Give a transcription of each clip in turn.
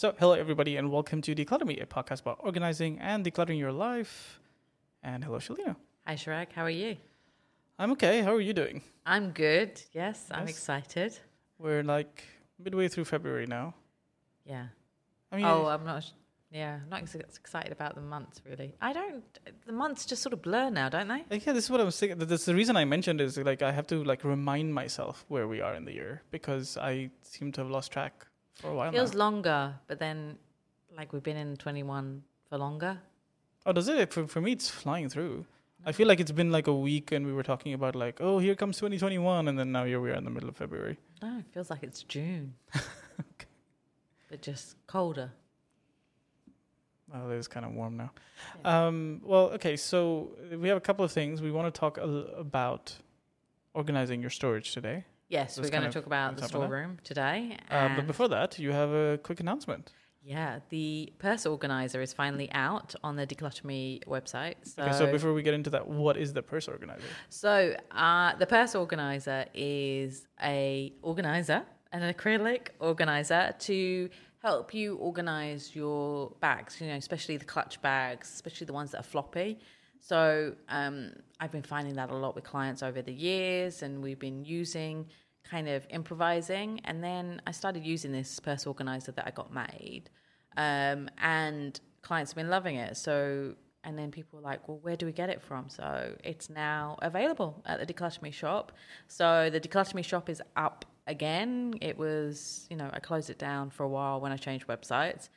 So, hello everybody, and welcome to Decluttr Me, a podcast about organizing and decluttering your life. And hello, Shelina. Hi, Shrek. How are you? I'm okay. How are you doing? I'm good. Yes, I'm Yes. excited. We're like midway through February now. Yeah. I mean, oh, I'm not. Yeah, I'm not ex- excited about the months really. I don't. The months just sort of blur now, don't they? like, yeah, this is what I was thinking. That's the reason I mentioned is like I have to like remind myself where we are in the year because I seem to have lost track for a while Feels now. longer, but then like we've been in 21 for longer. Oh, does it? For, for me, it's flying through. I feel like it's been like a week, and we were talking about like, oh, here comes 2021, and then now here we are in the middle of February. No, it feels like it's June, but just colder. Oh, it is kind of warm now. Um, well, okay, so we have a couple of things. We want to talk about organizing your storage today. Yes, we're going to talk about the top of that. storeroom today. Uh, but before that, you have a quick announcement. yeah, the purse organizer is finally out on the Decluttr Me website. So, Okay, so before we get into that, what is the purse organizer? So uh, the purse organizer is a organizer, an acrylic organizer to help you organize your bags. You know, especially the clutch bags, especially the ones that are floppy. So um, I've been finding that a lot with clients over the years, and we've been using kind of improvising. And then I started using this purse organizer that I got made, um, and clients have been loving it. So and then people were like, well, where do we get it from? So it's now available at the Decluttr Me shop. So the Decluttr Me shop is up again. It was, you know, I closed it down for a while when I changed websites.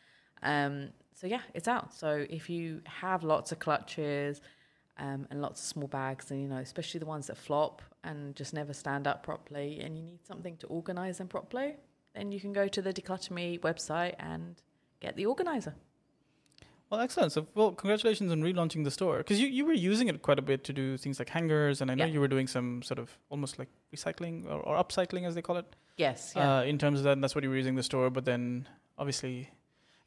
Um, so yeah, it's out. So if you have lots of clutches um, and lots of small bags, and you know, especially the ones that flop and just never stand up properly, and you need something to organize them properly, then you can go to the Decluttr Me website and get the organizer. Well, excellent. So, well, congratulations on relaunching the store because you, you were using it quite a bit to do things like hangers, and I know Yeah. you were doing some sort of almost like recycling or, or upcycling, as they call it. Yes, yeah. uh, in terms of that. And that's what you were using the store. But then obviously,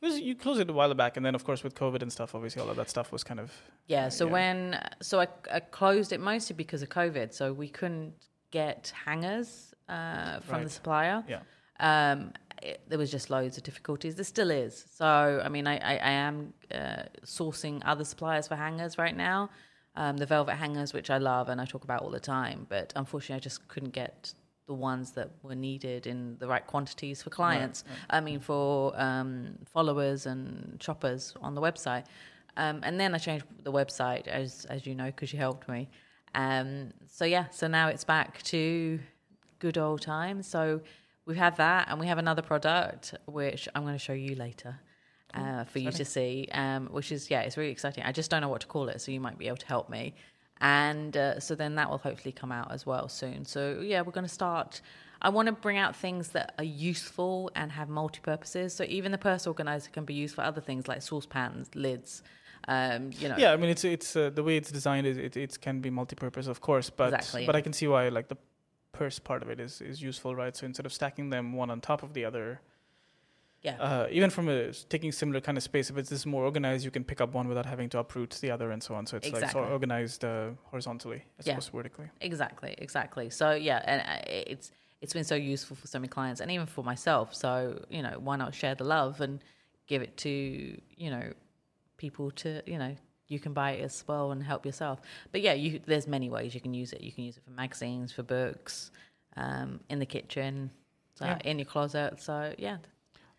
was you closed it a while back, and then of course with COVID and stuff, obviously all of that stuff was kind of Yeah. So yeah. when so I, I closed it mostly because of COVID. So we couldn't get hangers uh, from Right. the supplier. yeah. Um, it, there was just loads of difficulties. There still is. So I mean, I, I, I am uh, sourcing other suppliers for hangers right now. Um, the velvet hangers, which I love and I talk about all the time, but unfortunately, I just couldn't get the ones that were needed in the right quantities for clients. I mean, for um, followers and shoppers on the website. Um, and then I changed the website, as as you know, because you helped me. Um, so yeah, so now it's back to good old times. So we have that, and we have another product which I'm going to show you later uh, for you to see. Um, which is yeah, it's really exciting. I just don't know what to call it, so you might be able to help me. And uh, so then that will hopefully come out as well soon. So yeah, we're going to start. I want to bring out things that are useful and have multi purposes. So even the purse organizer can be used for other things like saucepans, lids. Um, you know, Yeah, I mean it's it's uh, the way it's designed is it, it can be multi-purpose, of course, but Exactly, but. I can see why like the purse part of it is is useful, right? So instead of stacking them one on top of the other, yeah, uh, even from a taking similar kind of space, if it's just more organized, you can pick up one without having to uproot the other and so on. So it's like Exactly. of organized uh, horizontally as Yeah. opposed to vertically. Exactly, exactly. So yeah, and uh, it's it's been so useful for so many clients, and even for myself. So you know, why not share the love and give it to you know people to you know you can buy it as well and help yourself. But yeah, you there's many ways you can use it. You can use it for magazines, for books, um, in the kitchen, so Yeah. in your closet. So yeah,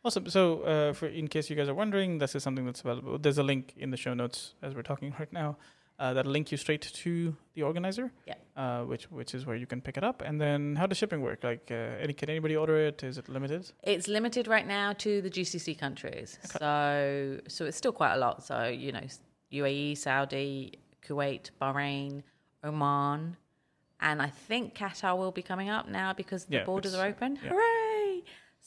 Awesome. So, uh, for in case you guys are wondering, this is something that's available. There's a link in the show notes as we're talking right now. Uh, that'll link you straight to the organizer. Yeah. Uh, which which is where you can pick it up. And then, how does shipping work? Like, uh, any, can anybody order it? Is it limited? It's limited right now to the GCC countries. Okay. So so it's still quite a lot. So, you know, UAE, Saudi, Kuwait, Bahrain, Oman, and I think Qatar will be coming up now because the Yeah, borders are open. yeah. Hooray!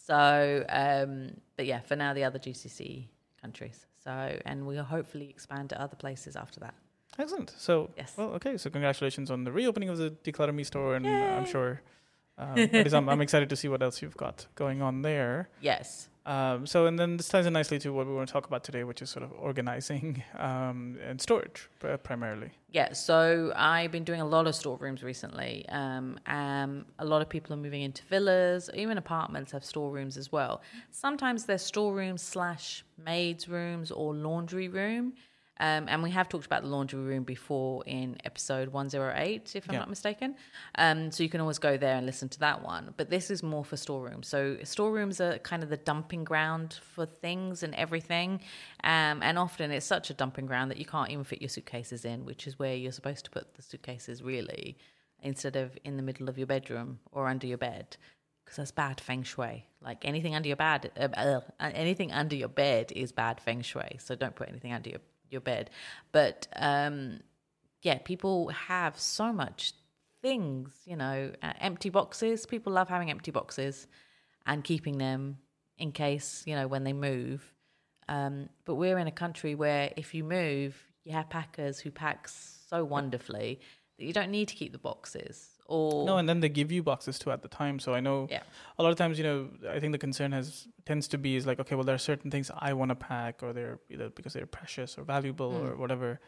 So, um, but yeah, for now the other GCC countries. So, and we'll hopefully expand to other places after that. Excellent. So, Yes. well, okay. So, congratulations on the reopening of the Decluttr Me store, and I'm sure. Um, I'm, I'm excited to see what else you've got going on there. Yes. Um, so, and then this ties in nicely to what we want to talk about today, which is sort of organizing um, and storage pr- primarily. Yeah, so I've been doing a lot of storerooms recently. Um, a lot of people are moving into villas, even apartments have storerooms as well. Sometimes they're storerooms slash maids' rooms or laundry room. Um, and we have talked about the laundry room before in episode 108, if I'm Yeah. not mistaken. Um, so you can always go there and listen to that one. But this is more for storerooms. So storerooms are kind of the dumping ground for things and everything. Um, and often it's such a dumping ground that you can't even fit your suitcases in, which is where you're supposed to put the suitcases really, instead of in the middle of your bedroom or under your bed. Because that's bad feng shui. Like anything under your bed, uh, uh, anything under your bed is bad feng shui. So don't put anything under your your bed. But um, yeah, people have so much things, you know, uh, empty boxes. People love having empty boxes and keeping them in case, you know, when they move. Um, but we're in a country where if you move, you have packers who pack so wonderfully that you don't need to keep the boxes. Or No, and then they give you boxes too at the time. So I know Yeah. a lot of times, you know, I think the concern has tends to be is like, okay, well, there are certain things I want to pack, or they're either because they're precious or valuable or whatever.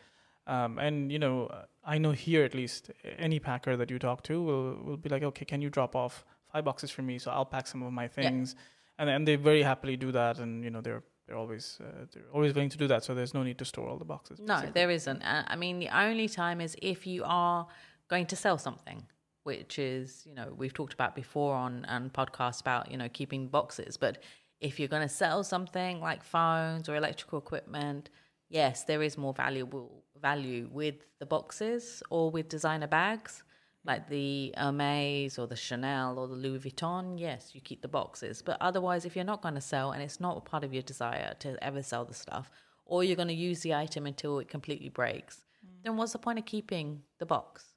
Um, and you know, I know here at least any packer that you talk to will will be like, okay, can you drop off five boxes for me? So I'll pack some of my things, and and they very happily do that. And you know, they're they're always uh, they're always willing to do that. So there's no need to store all the boxes. No, there isn't. I mean, the only time is if you are going to sell something, which is, you know, we've talked about before on, on podcasts about, you know, keeping boxes. But if you're going to sell something like phones or electrical equipment, yes, there is more valuable value with the boxes or with designer bags. Like the Hermes or the Chanel or the Louis Vuitton, yes, you keep the boxes. But otherwise, if you're not going to sell and it's not a part of your desire to ever sell the stuff, or you're going to use the item until it completely breaks, mm. then what's the point of keeping the box?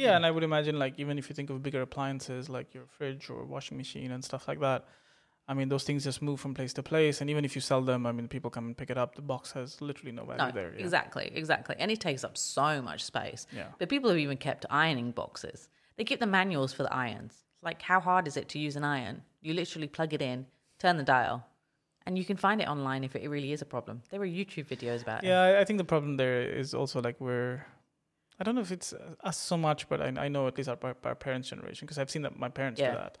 Yeah, and I would imagine like even if you think of bigger appliances like your fridge or washing machine and stuff like that, I mean those things just move from place to place, and even if you sell them, I mean people come and pick it up. The box has literally no value No, there. Yeah. exactly, exactly. And it takes up so much space. Yeah. But people have even kept ironing boxes. They keep the manuals for the irons. Like, how hard is it to use an iron? You literally plug it in, turn the dial, and you can find it online if it really is a problem. There were YouTube videos about it. Yeah, I- I think the problem there is also like we're. I don't know if it's uh, us so much, but I, I know at least our, our parents' generation, because I've seen that my parents Yeah. do that.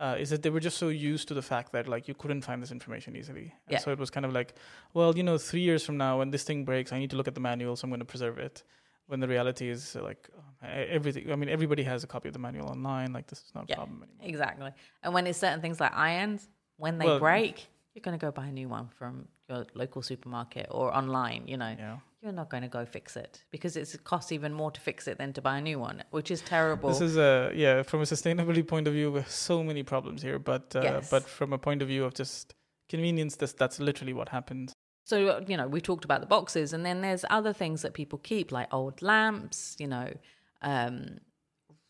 Uh, is that they were just so used to the fact that like you couldn't find this information easily, and Yeah. so it was kind of like, well, you know, three years from now when this thing breaks, I need to look at the manual, so I'm going to preserve it. When the reality is uh, like uh, everything. I mean, everybody has a copy of the manual online. Like this is not a Yeah. problem anymore. Exactly. And when it's certain things like irons, when they Well- break, you're going to go buy a new one from your local supermarket or online, you know. Yeah. You're not going to go fix it because it costs even more to fix it than to buy a new one, which is terrible. This is a yeah from a sustainability point of view. We have so many problems here, but uh, Yes. but from a point of view of just convenience, this that's literally what happens. So, you know, we talked about the boxes, and then there's other things that people keep, like old lamps, you know, um,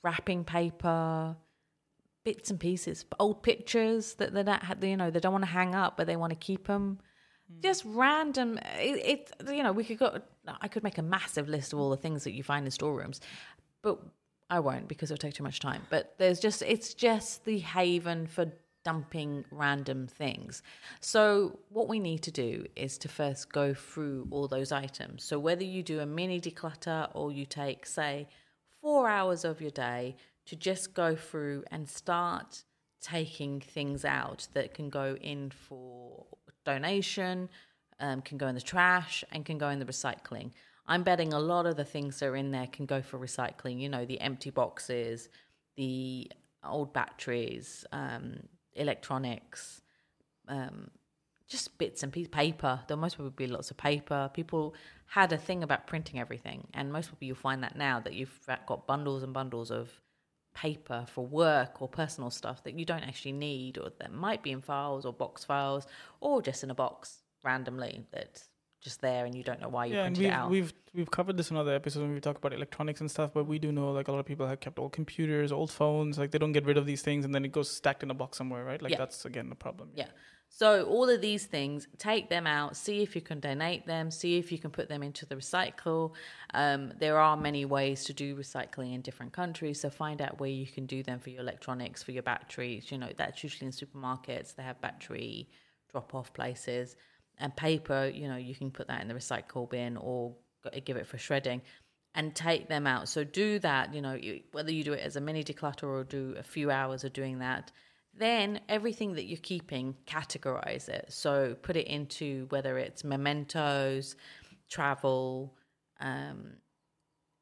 wrapping paper, bits and pieces, old pictures that they don't, have, you know, they don't want to hang up, but they want to keep them. Mm. Just random. It, it, you know, we could go. I could make a massive list of all the things that you find in storerooms, but I won't because it'll take too much time. But there's just, it's just the haven for dumping random things. So, what we need to do is to first go through all those items. So, whether you do a mini declutter or you take, say, four hours of your day to just go through and start taking things out that can go in for donation, um, can go in the trash, and can go in the recycling. I'm betting a lot of the things that are in there can go for recycling. You know, the empty boxes, the old batteries, um, electronics, um, just bits and pieces, paper. There most probably be lots of paper. People had a thing about printing everything, and most people you'll find that now that you've got bundles and bundles of paper for work or personal stuff that you don't actually need, or that might be in files or box files, or just in a box randomly that's just there and you don't know why you yeah, printed we've it out. we've we've covered this in other episodes when we talk about electronics and stuff. But we do know like a lot of people have kept old computers, old phones. Like they don't get rid of these things, and then it goes stacked in a box somewhere, right? Like Yeah. that's again the problem. Yeah. So all of these things, take them out, see if you can donate them, see if you can put them into the recycle. Um, there are many ways to do recycling in different countries, so find out where you can do them for your electronics, for your batteries. You know, that's usually in supermarkets. They have battery drop off places. And paper, you know, you can put that in the recycle bin or give it for shredding and take them out. So do that, you know, whether you do it as a mini declutter or do a few hours of doing that. Then everything that you're keeping, categorize it. So put it into whether it's mementos, travel, um,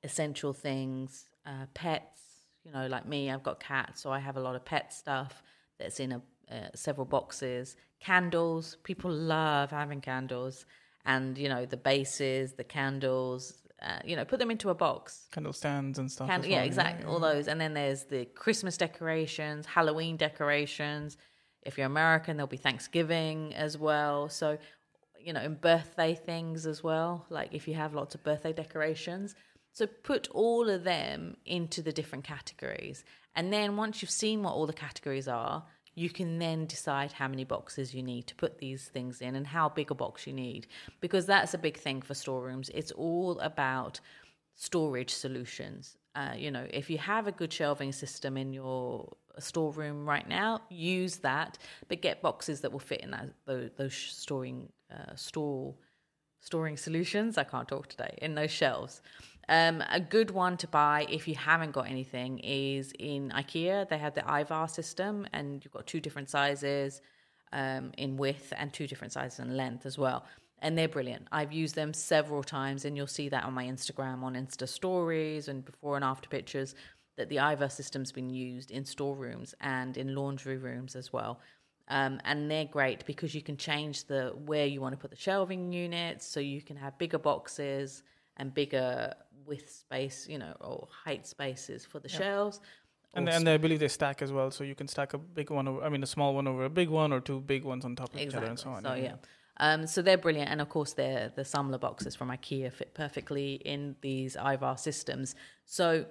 essential things, uh, pets. You know, like me, I've got cats, so I have a lot of pet stuff that's in a, uh, several boxes. Candles, people love having candles, and you know the bases, the candles. Uh, you know, put them into a box. Candle stands and stuff. As yeah, well, exactly. All those, and then there's the Christmas decorations, Halloween decorations. If you're American, there'll be Thanksgiving as well. So, you know, and birthday things as well. Like if you have lots of birthday decorations, so put all of them into the different categories, and then once you've seen what all the categories are, you can then decide how many boxes you need to put these things in and how big a box you need because that's a big thing for storerooms. It's all about storage solutions. Uh, you know, if you have a good shelving system in your storeroom right now, use that, but get boxes that will fit in that those, those storing uh, store storing solutions. I can't talk today in those shelves. Um, a good one to buy if you haven't got anything is in IKEA. They have the Ivar system, and you've got two different sizes um, in width and two different sizes in length as well. And they're brilliant. I've used them several times, and you'll see that on my Instagram, on Insta stories, and before and after pictures. That the Ivar system's been used in storerooms and in laundry rooms as well. Um, and they're great because you can change the where you want to put the shelving units, so you can have bigger boxes and bigger width space, you know, or height spaces for the shelves. And and I believe they stack as well, so you can stack a big one over. I mean, a small one over a big one, or two big ones on top of each other, and so on. So yeah. Um, so they're brilliant, and of course, they're the Samla boxes from IKEA fit perfectly in these Ivar systems. So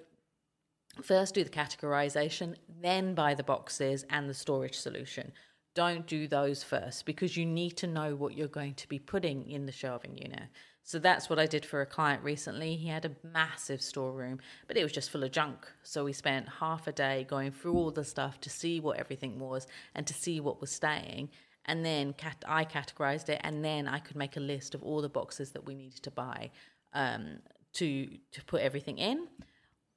first do the categorization, then buy the boxes and the storage solution. Don't do those first because you need to know what you're going to be putting in the shelving unit. So that's what I did for a client recently. He had a massive storeroom, but it was just full of junk. So we spent half a day going through all the stuff to see what everything was and to see what was staying. And then cat- I categorized it, and then I could make a list of all the boxes that we needed to buy um, to to put everything in.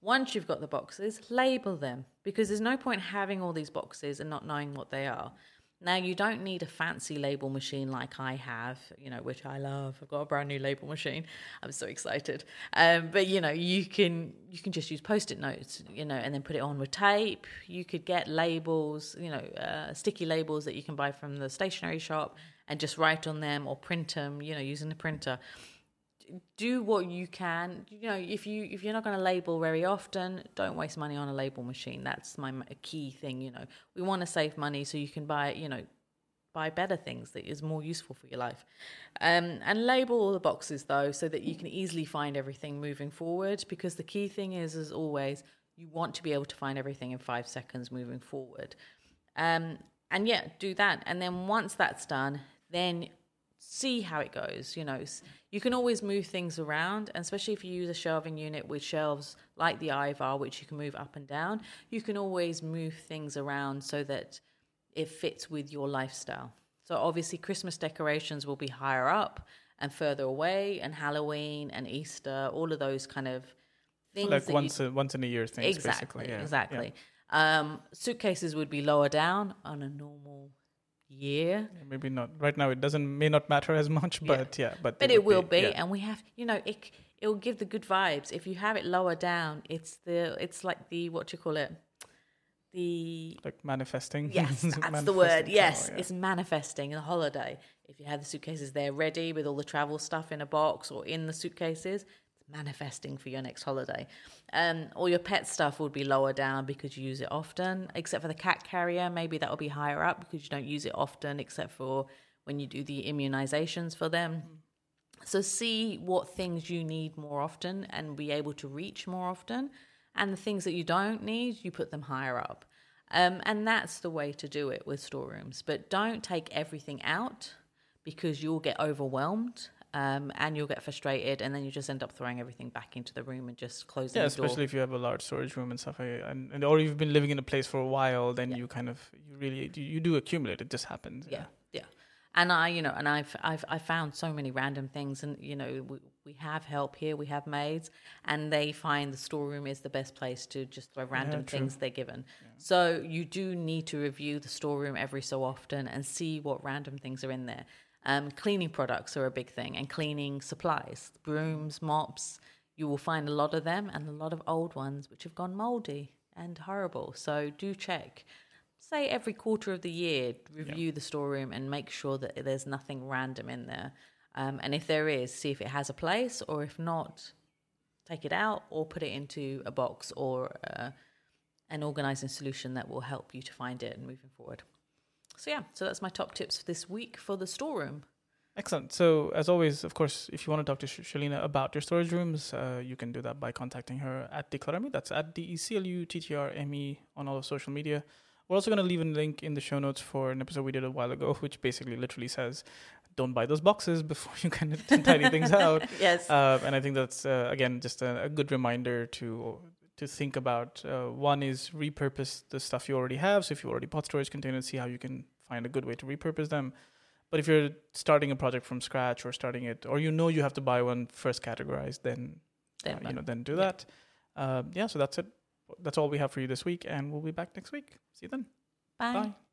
Once you've got the boxes, label them because there's no point having all these boxes and not knowing what they are. Now you don't need a fancy label machine like I have, you know, which I love. I've got a brand new label machine. I'm so excited. Um, but you know, you can you can just use post-it notes, you know, and then put it on with tape. You could get labels, you know, uh, sticky labels that you can buy from the stationery shop and just write on them or print them, you know, using the printer do what you can. You know if you if you're not going to label very often don't waste money on a label machine. That's my key thing you know. We want to save money so you can buy you know buy better things that is more useful for your life. Um, and label all the boxes though so that you can easily find everything moving forward because the key thing is as always you want to be able to find everything in five seconds moving forward. Um, and yeah do that. And then once that's done then see how it goes. You know, you can always move things around, and especially if you use a shelving unit with shelves like the Ivar, which you can move up and down, you can always move things around so that it fits with your lifestyle. So obviously, Christmas decorations will be higher up and further away, and Halloween and Easter, all of those kind of things. like that you- once a, once in a year things, exactly, basically. Yeah. exactly. Um, suitcases would be lower down on a normal. Yeah, maybe not right now. It doesn't may not matter as much, but yeah, but but they it will be, yeah. and we have you know it it will give the good vibes if you have it lower down it's the it's like the what do you call it the like manifesting. yes that's the Manifesting word power, yes oh, yeah. it's manifesting a holiday if you have the suitcases there ready with all the travel stuff in a box or in the suitcases manifesting for your next holiday um all your pet stuff would be lower down because you use it often except for the cat carrier maybe that will be higher up because you don't use it often except for when you do the immunizations for them so see what things you need more often and be able to reach more often. And the things that you don't need, you put them higher up. Um, and that's the way to do it with storerooms. But don't take everything out because you'll get overwhelmed um, and you'll get frustrated and then you just end up throwing everything back into the room and just closing yeah, the door. especially if you have a large storage room and stuff, I, and, and or you've been living in a place for a while, then Yeah. you kind of you really you, you do accumulate. It just happens. yeah, yeah. And I, you know, and I've I've I found so many random things, and you know, we, we have help here, we have maids, and they find the storeroom is the best place to just throw random true. things they're given. So you do need to review the storeroom every so often and see what random things are in there. Um, cleaning products are a big thing, and cleaning supplies, brooms, mops. You will find a lot of them, and a lot of old ones which have gone mouldy and horrible. So do check say every quarter of the year, review the storeroom and make sure that there's nothing random in there. Um, and if there is, see if it has a place, or if not, take it out or put it into a box or uh, an organizing solution that will help you to find it and moving forward. So yeah, so that's my top tips for this week for the storeroom. Excellent. So, as always, of course, if you want to talk to Sh- Shelina about your storage rooms, uh, you can do that by contacting her at Decluttrme. That's at D E C L U T T R M E on all of social media. We're also going to leave a link in the show notes for an episode we did a while ago, which basically literally says, don't buy those boxes before you kind of tidy things out. Yes. Uh, and I think that's, uh, again, just a, a good reminder to to think about. Uh, one is repurpose the stuff you already have. So if you already bought storage containers, see how you can find a good way to repurpose them. But if you're starting a project from scratch or starting it, or you know you have to buy one first categorized, then, Then uh, you know then do Yeah. that. Uh, yeah, so that's it. That's all we have for you this week, and we'll be back next week. See you then. Bye. Bye.